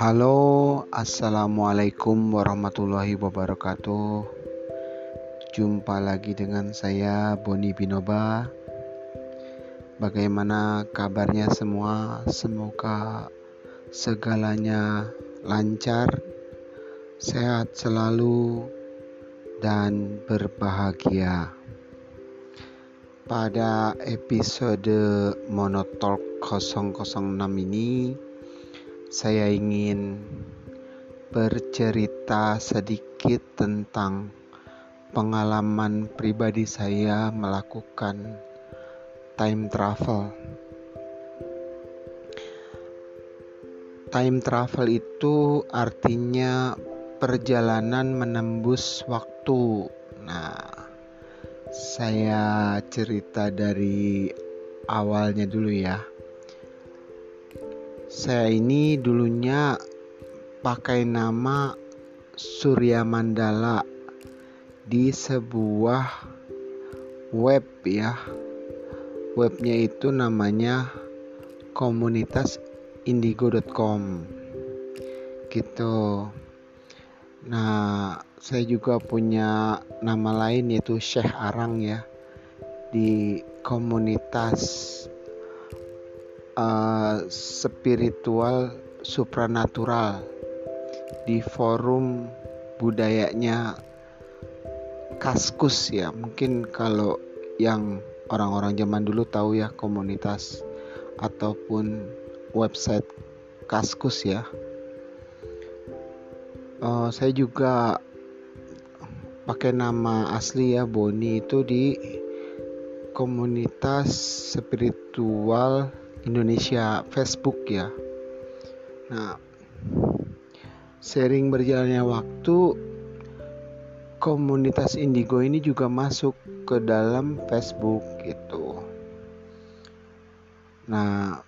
Halo, assalamualaikum warahmatullahi wabarakatuh. Jumpa lagi dengan saya, Boni Binoba. Bagaimana kabarnya semua? Semoga segalanya lancar, sehat selalu, dan berbahagia. Pada episode Monotalk 006 ini, saya ingin bercerita sedikit tentang pengalaman pribadi saya melakukan time travel. Time travel itu artinya perjalanan menembus waktu. Nah, saya cerita dari awalnya dulu ya. Saya ini dulunya pakai nama Surya Mandala di sebuah web ya. Webnya itu namanya komunitas indigo.com gitu. Nah, saya juga punya nama lain yaitu Syekh Arang ya di komunitas uh, spiritual supranatural di forum budayanya Kaskus ya. Mungkin kalau yang orang-orang zaman dulu tahu ya komunitas ataupun website Kaskus ya. Uh, saya juga pakai nama asli ya Boni itu di komunitas spiritual Indonesia Facebook ya. Nah, sering berjalannya waktu komunitas Indigo ini juga masuk ke dalam Facebook gitu. Nah,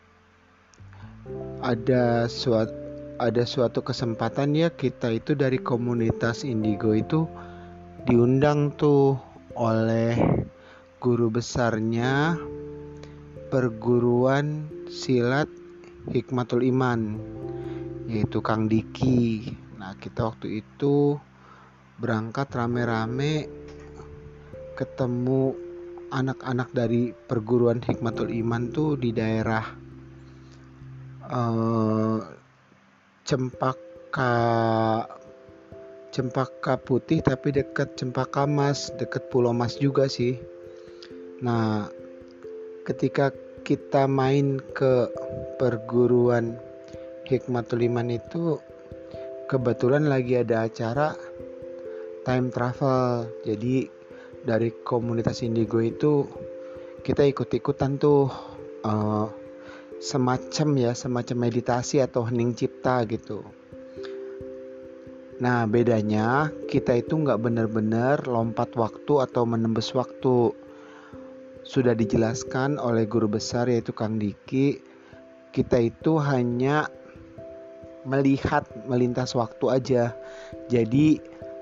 ada suatu ada suatu kesempatan ya kita itu dari komunitas Indigo itu diundang tuh oleh guru besarnya perguruan silat Hikmatul Iman yaitu Kang Diki. Nah, kita waktu itu berangkat rame-rame ketemu anak-anak dari perguruan Hikmatul Iman tuh di daerah uh, Cempaka Cempaka Putih tapi dekat Cempaka Mas, dekat Pulau Mas juga sih. Nah, ketika kita main ke perguruan Hikmatul Iman itu kebetulan lagi ada acara time travel. Jadi dari komunitas Indigo itu kita ikut-ikutan tuh uh, semacam ya semacam meditasi atau hening cipta gitu. Nah bedanya kita itu nggak benar-benar lompat waktu atau menembus waktu sudah dijelaskan oleh guru besar yaitu Kang Diki kita itu hanya melihat melintas waktu aja. Jadi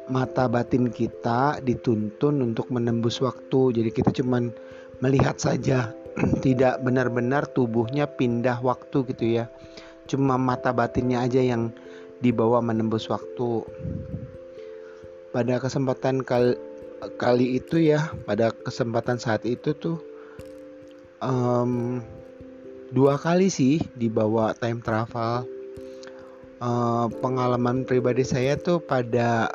mata batin kita dituntun untuk menembus waktu. Jadi kita cuman melihat saja. Tidak benar-benar tubuhnya pindah waktu gitu ya. Cuma mata batinnya aja yang dibawa menembus waktu. Pada kesempatan kali kali itu ya pada kesempatan saat itu tuh um, dua kali sih dibawa time travel. Uh, pengalaman pribadi saya tuh pada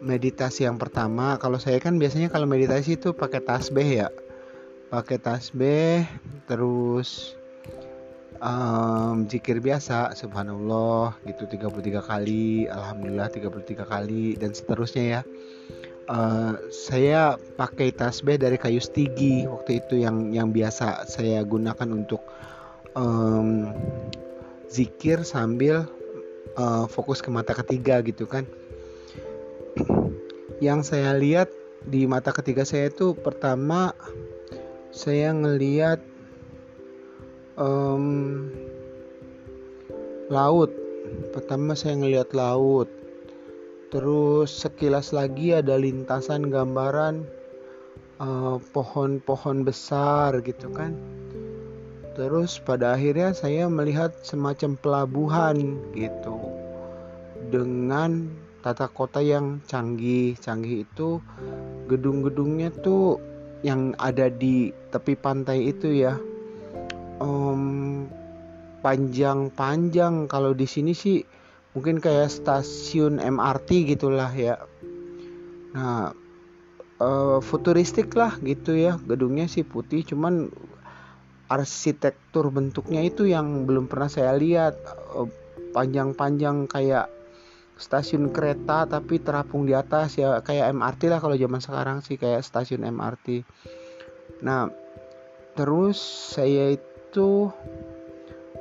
meditasi yang pertama. Kalau saya kan biasanya kalau meditasi itu pakai tasbih ya. Pakai tasbih terus um, zikir biasa subhanallah gitu 33 kali alhamdulillah 33 kali dan seterusnya ya uh, saya pakai tasbih dari kayu stigi waktu itu yang yang biasa saya gunakan untuk um, zikir sambil uh, fokus ke mata ketiga gitu kan. Yang saya lihat di mata ketiga saya itu pertama saya ngelihat um, laut. Pertama saya ngelihat laut terus sekilas lagi ada lintasan gambaran eh, pohon-pohon uh, besar gitu kan. Terus pada akhirnya saya melihat semacam pelabuhan gitu. Dengan tata kota yang canggih. Canggih itu gedung-gedungnya tuh yang ada di tepi pantai itu ya. Um, panjang-panjang. Kalau di sini sih mungkin kayak stasiun MRT gitulah ya. Nah uh, futuristik lah gitu ya. Gedungnya sih putih cuman arsitektur bentuknya itu yang belum pernah saya lihat. Uh, panjang-panjang kayak stasiun kereta tapi terapung di atas ya. Kayak MRT lah kalau zaman sekarang sih kayak stasiun MRT nah terus saya itu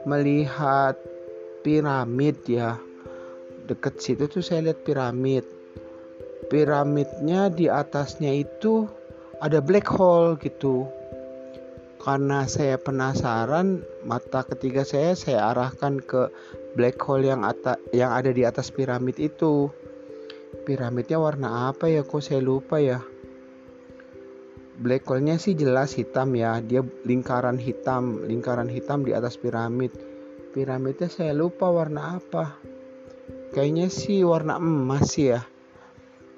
melihat piramid ya deket situ tuh saya lihat piramid. Piramidnya di atasnya itu ada black hole gitu. Karena saya penasaran mata ketiga saya saya arahkan ke black hole yang yang ada di atas piramid itu. Piramidnya warna apa ya? Kok saya lupa ya? Black hole-nya sih jelas hitam ya. Dia lingkaran hitam lingkaran hitam di atas piramid. Piramidnya saya lupa warna apa kayaknya sih warna emas ya.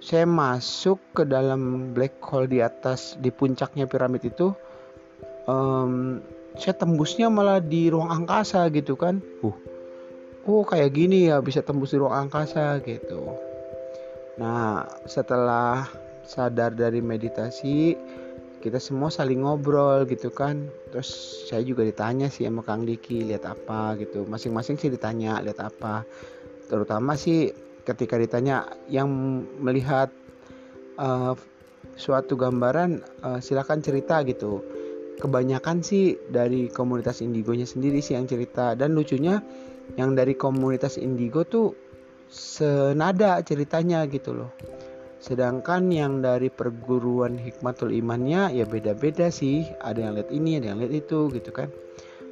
Saya masuk ke dalam black hole di atas di puncaknya piramid itu. Um, saya tembusnya malah di ruang angkasa gitu kan. Uh. Oh kayak gini ya bisa tembus di ruang angkasa gitu. Nah setelah sadar dari meditasi kita semua saling ngobrol gitu kan. Terus saya juga ditanya sih sama Kang Diki lihat apa gitu. Masing-masing sih ditanya lihat apa terutama sih ketika ditanya yang melihat uh, suatu gambaran uh, silakan cerita gitu kebanyakan sih dari komunitas indigonya sendiri sih yang cerita dan lucunya yang dari komunitas indigo tuh senada ceritanya gitu loh Sedangkan yang dari perguruan hikmatul imannya ya beda-beda sih. Ada yang lihat ini, ada yang lihat itu gitu kan.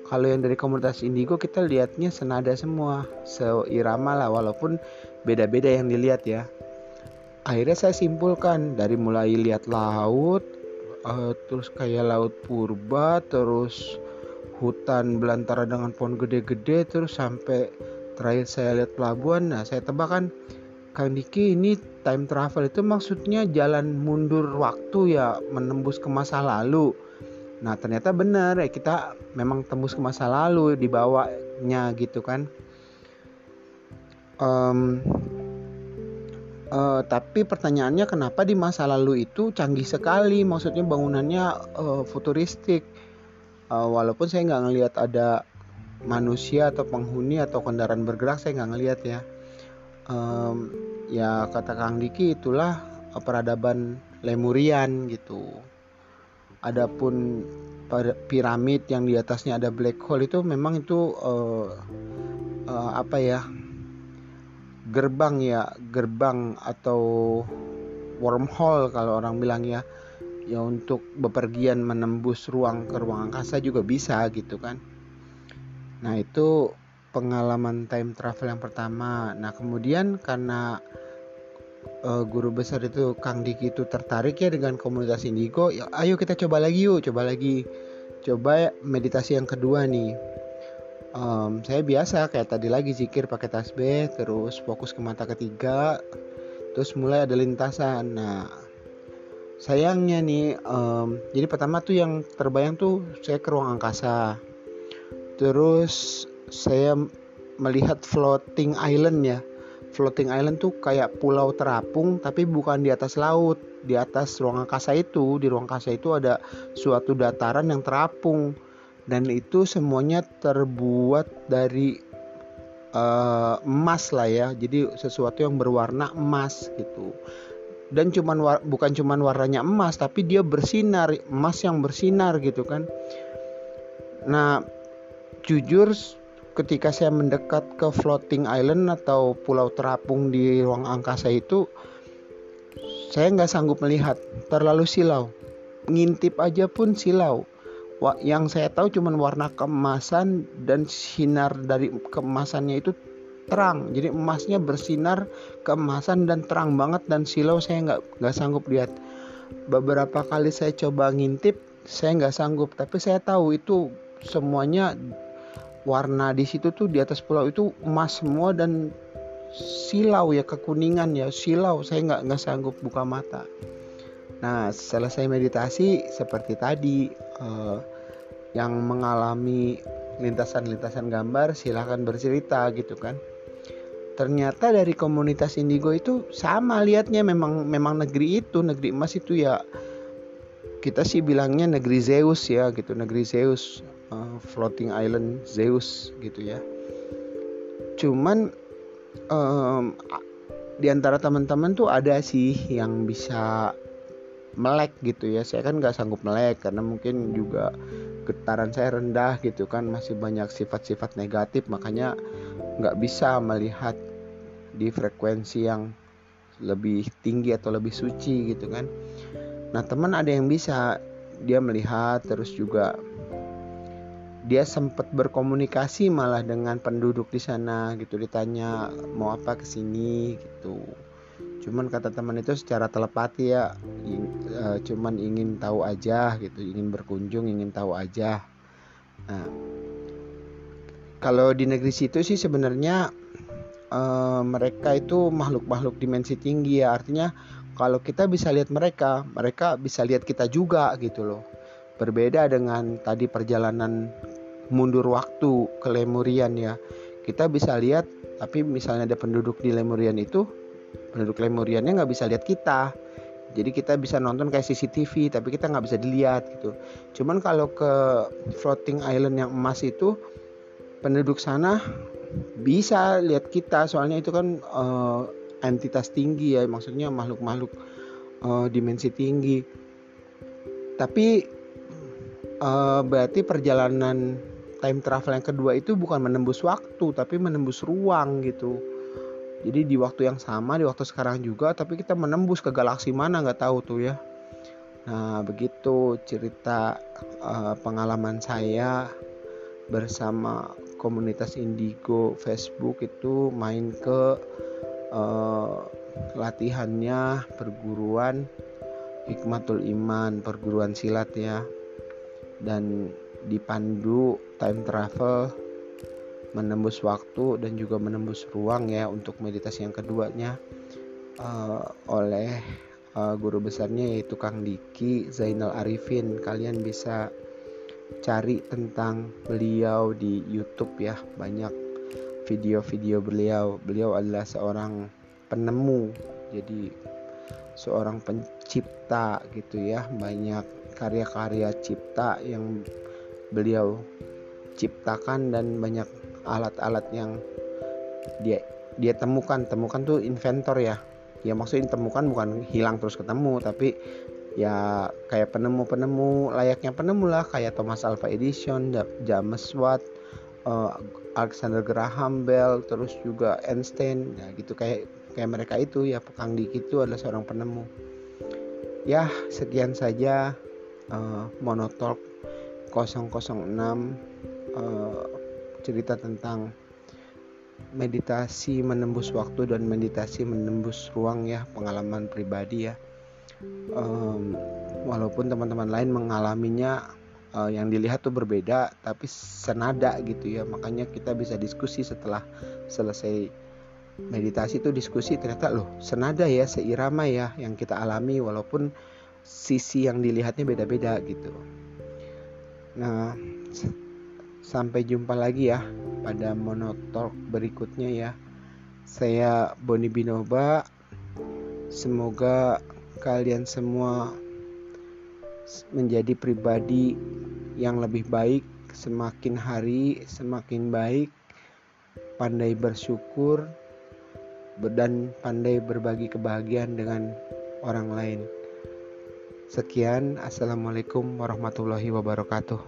Kalau yang dari komunitas indigo kita lihatnya senada semua, seirama lah walaupun beda-beda yang dilihat ya. Akhirnya saya simpulkan dari mulai lihat laut, uh, terus kayak laut purba, terus hutan belantara dengan pohon gede-gede, terus sampai terakhir saya lihat pelabuhan. Nah saya tebakan Kang Diki ini time travel itu maksudnya jalan mundur waktu ya menembus ke masa lalu. Nah ternyata benar ya kita memang tembus ke masa lalu dibawanya gitu kan. Um, uh, tapi pertanyaannya kenapa di masa lalu itu canggih sekali maksudnya bangunannya uh, futuristik uh, walaupun saya nggak ngelihat ada manusia atau penghuni atau kendaraan bergerak saya nggak ngelihat ya um, ya kata Kang Diki itulah peradaban Lemurian gitu. Adapun piramid yang di atasnya ada black hole itu memang itu uh, uh, apa ya gerbang ya gerbang atau wormhole kalau orang bilang ya ya untuk bepergian menembus ruang ke ruang angkasa juga bisa gitu kan nah itu pengalaman time travel yang pertama. Nah, kemudian karena uh, guru besar itu Kang Diki itu tertarik ya dengan komunitas Indigo, ya ayo kita coba lagi yuk, coba lagi. Coba meditasi yang kedua nih. Um, saya biasa kayak tadi lagi zikir pakai tasbih, terus fokus ke mata ketiga, terus mulai ada lintasan. Nah, sayangnya nih, um, jadi pertama tuh yang terbayang tuh saya ke ruang angkasa. Terus saya melihat floating island ya floating island tuh kayak pulau terapung tapi bukan di atas laut di atas ruang angkasa itu. Di ruang angkasa itu ada suatu dataran yang terapung dan itu semuanya terbuat dari uh, emas lah ya. Jadi sesuatu yang berwarna emas gitu. Dan cuman bukan cuman warnanya emas tapi dia bersinar emas yang bersinar gitu kan. Nah jujur ketika saya mendekat ke floating island atau pulau terapung di ruang angkasa itu saya nggak sanggup melihat. Terlalu silau. Ngintip aja pun silau. Yang saya tahu cuma warna keemasan dan sinar dari keemasannya itu terang. Jadi emasnya bersinar keemasan dan terang banget dan silau saya nggak nggak sanggup lihat. Beberapa kali saya coba ngintip saya nggak sanggup. Tapi saya tahu itu semuanya warna di situ tuh di atas pulau itu emas semua dan silau ya kekuningan ya silau. Saya nggak nggak sanggup buka mata. Nah selesai meditasi seperti tadi uh, yang mengalami lintasan-lintasan gambar silahkan bercerita gitu kan. Ternyata dari komunitas indigo itu sama liatnya. Memang memang negeri itu negeri emas itu ya kita sih bilangnya negeri Zeus ya gitu. Negeri Zeus uh, floating island Zeus gitu ya. Cuman um, di antara teman-teman tuh ada sih yang bisa melek gitu ya. Saya kan nggak sanggup melek karena mungkin juga getaran saya rendah gitu kan. Masih banyak sifat-sifat negatif makanya nggak bisa melihat di frekuensi yang lebih tinggi atau lebih suci gitu kan. Nah teman ada yang bisa. Dia melihat terus juga dia sempat berkomunikasi malah dengan penduduk di sana gitu. Ditanya mau apa ke sini gitu. Cuman kata teman itu secara telepati ya e, cuman ingin tahu aja gitu ingin berkunjung ingin tahu aja. Nah kalau di negeri situ sih sebenarnya e, mereka itu makhluk-makhluk dimensi tinggi ya. Artinya kalau kita bisa lihat mereka, mereka bisa lihat kita juga gitu loh. Berbeda dengan tadi perjalanan mundur waktu ke Lemurian ya. Kita bisa lihat, tapi misalnya ada penduduk di Lemurian itu, penduduk Lemuriannya nggak bisa lihat kita. Jadi kita bisa nonton kayak CCTV, tapi kita nggak bisa dilihat gitu. Cuman kalau ke floating island yang emas itu, penduduk sana bisa lihat kita, soalnya itu kan uh, entitas tinggi ya maksudnya makhluk-makhluk uh, dimensi tinggi tapi uh, berarti perjalanan time travel yang kedua itu bukan menembus waktu tapi menembus ruang gitu jadi di waktu yang sama di waktu sekarang juga tapi kita menembus ke galaksi mana nggak tahu tuh ya nah begitu cerita uh, pengalaman saya bersama komunitas Indigo Facebook itu main ke uh, latihannya perguruan Hikmatul Iman, perguruan silat ya. Dan dipandu time travel menembus waktu dan juga menembus ruang ya untuk meditasi yang keduanya uh, oleh uh, guru besarnya yaitu Kang Diki Zainal Arifin. Kalian bisa cari tentang beliau di YouTube ya, banyak video-video beliau beliau adalah seorang penemu jadi seorang pencipta gitu ya banyak karya-karya cipta yang beliau ciptakan dan banyak alat-alat yang dia dia temukan. Temukan tuh inventor ya. Ya maksudnya temukan bukan hilang terus ketemu tapi ya kayak penemu-penemu layaknya penemu lah kayak Thomas Alva Edison, James Watt, uh, Alexander Graham Bell terus juga Einstein. Ya gitu. Kayak kayak mereka itu ya Kang Diki itu adalah seorang penemu. Ya sekian saja uh, monotalk 006 uh, cerita tentang meditasi menembus waktu dan meditasi menembus ruang ya pengalaman pribadi ya. Um, walaupun teman-teman lain mengalaminya uh, yang dilihat tuh berbeda tapi senada gitu ya. Makanya kita bisa diskusi setelah selesai meditasi itu diskusi ternyata loh senada ya seirama ya yang kita alami walaupun sisi yang dilihatnya beda-beda gitu nah sampai jumpa lagi ya pada monotalk berikutnya ya. Saya Boni Binoba. Semoga kalian semua menjadi pribadi yang lebih baik semakin hari semakin baik pandai bersyukur dan pandai berbagi kebahagiaan dengan orang lain sekian assalamualaikum warahmatullahi wabarakatuh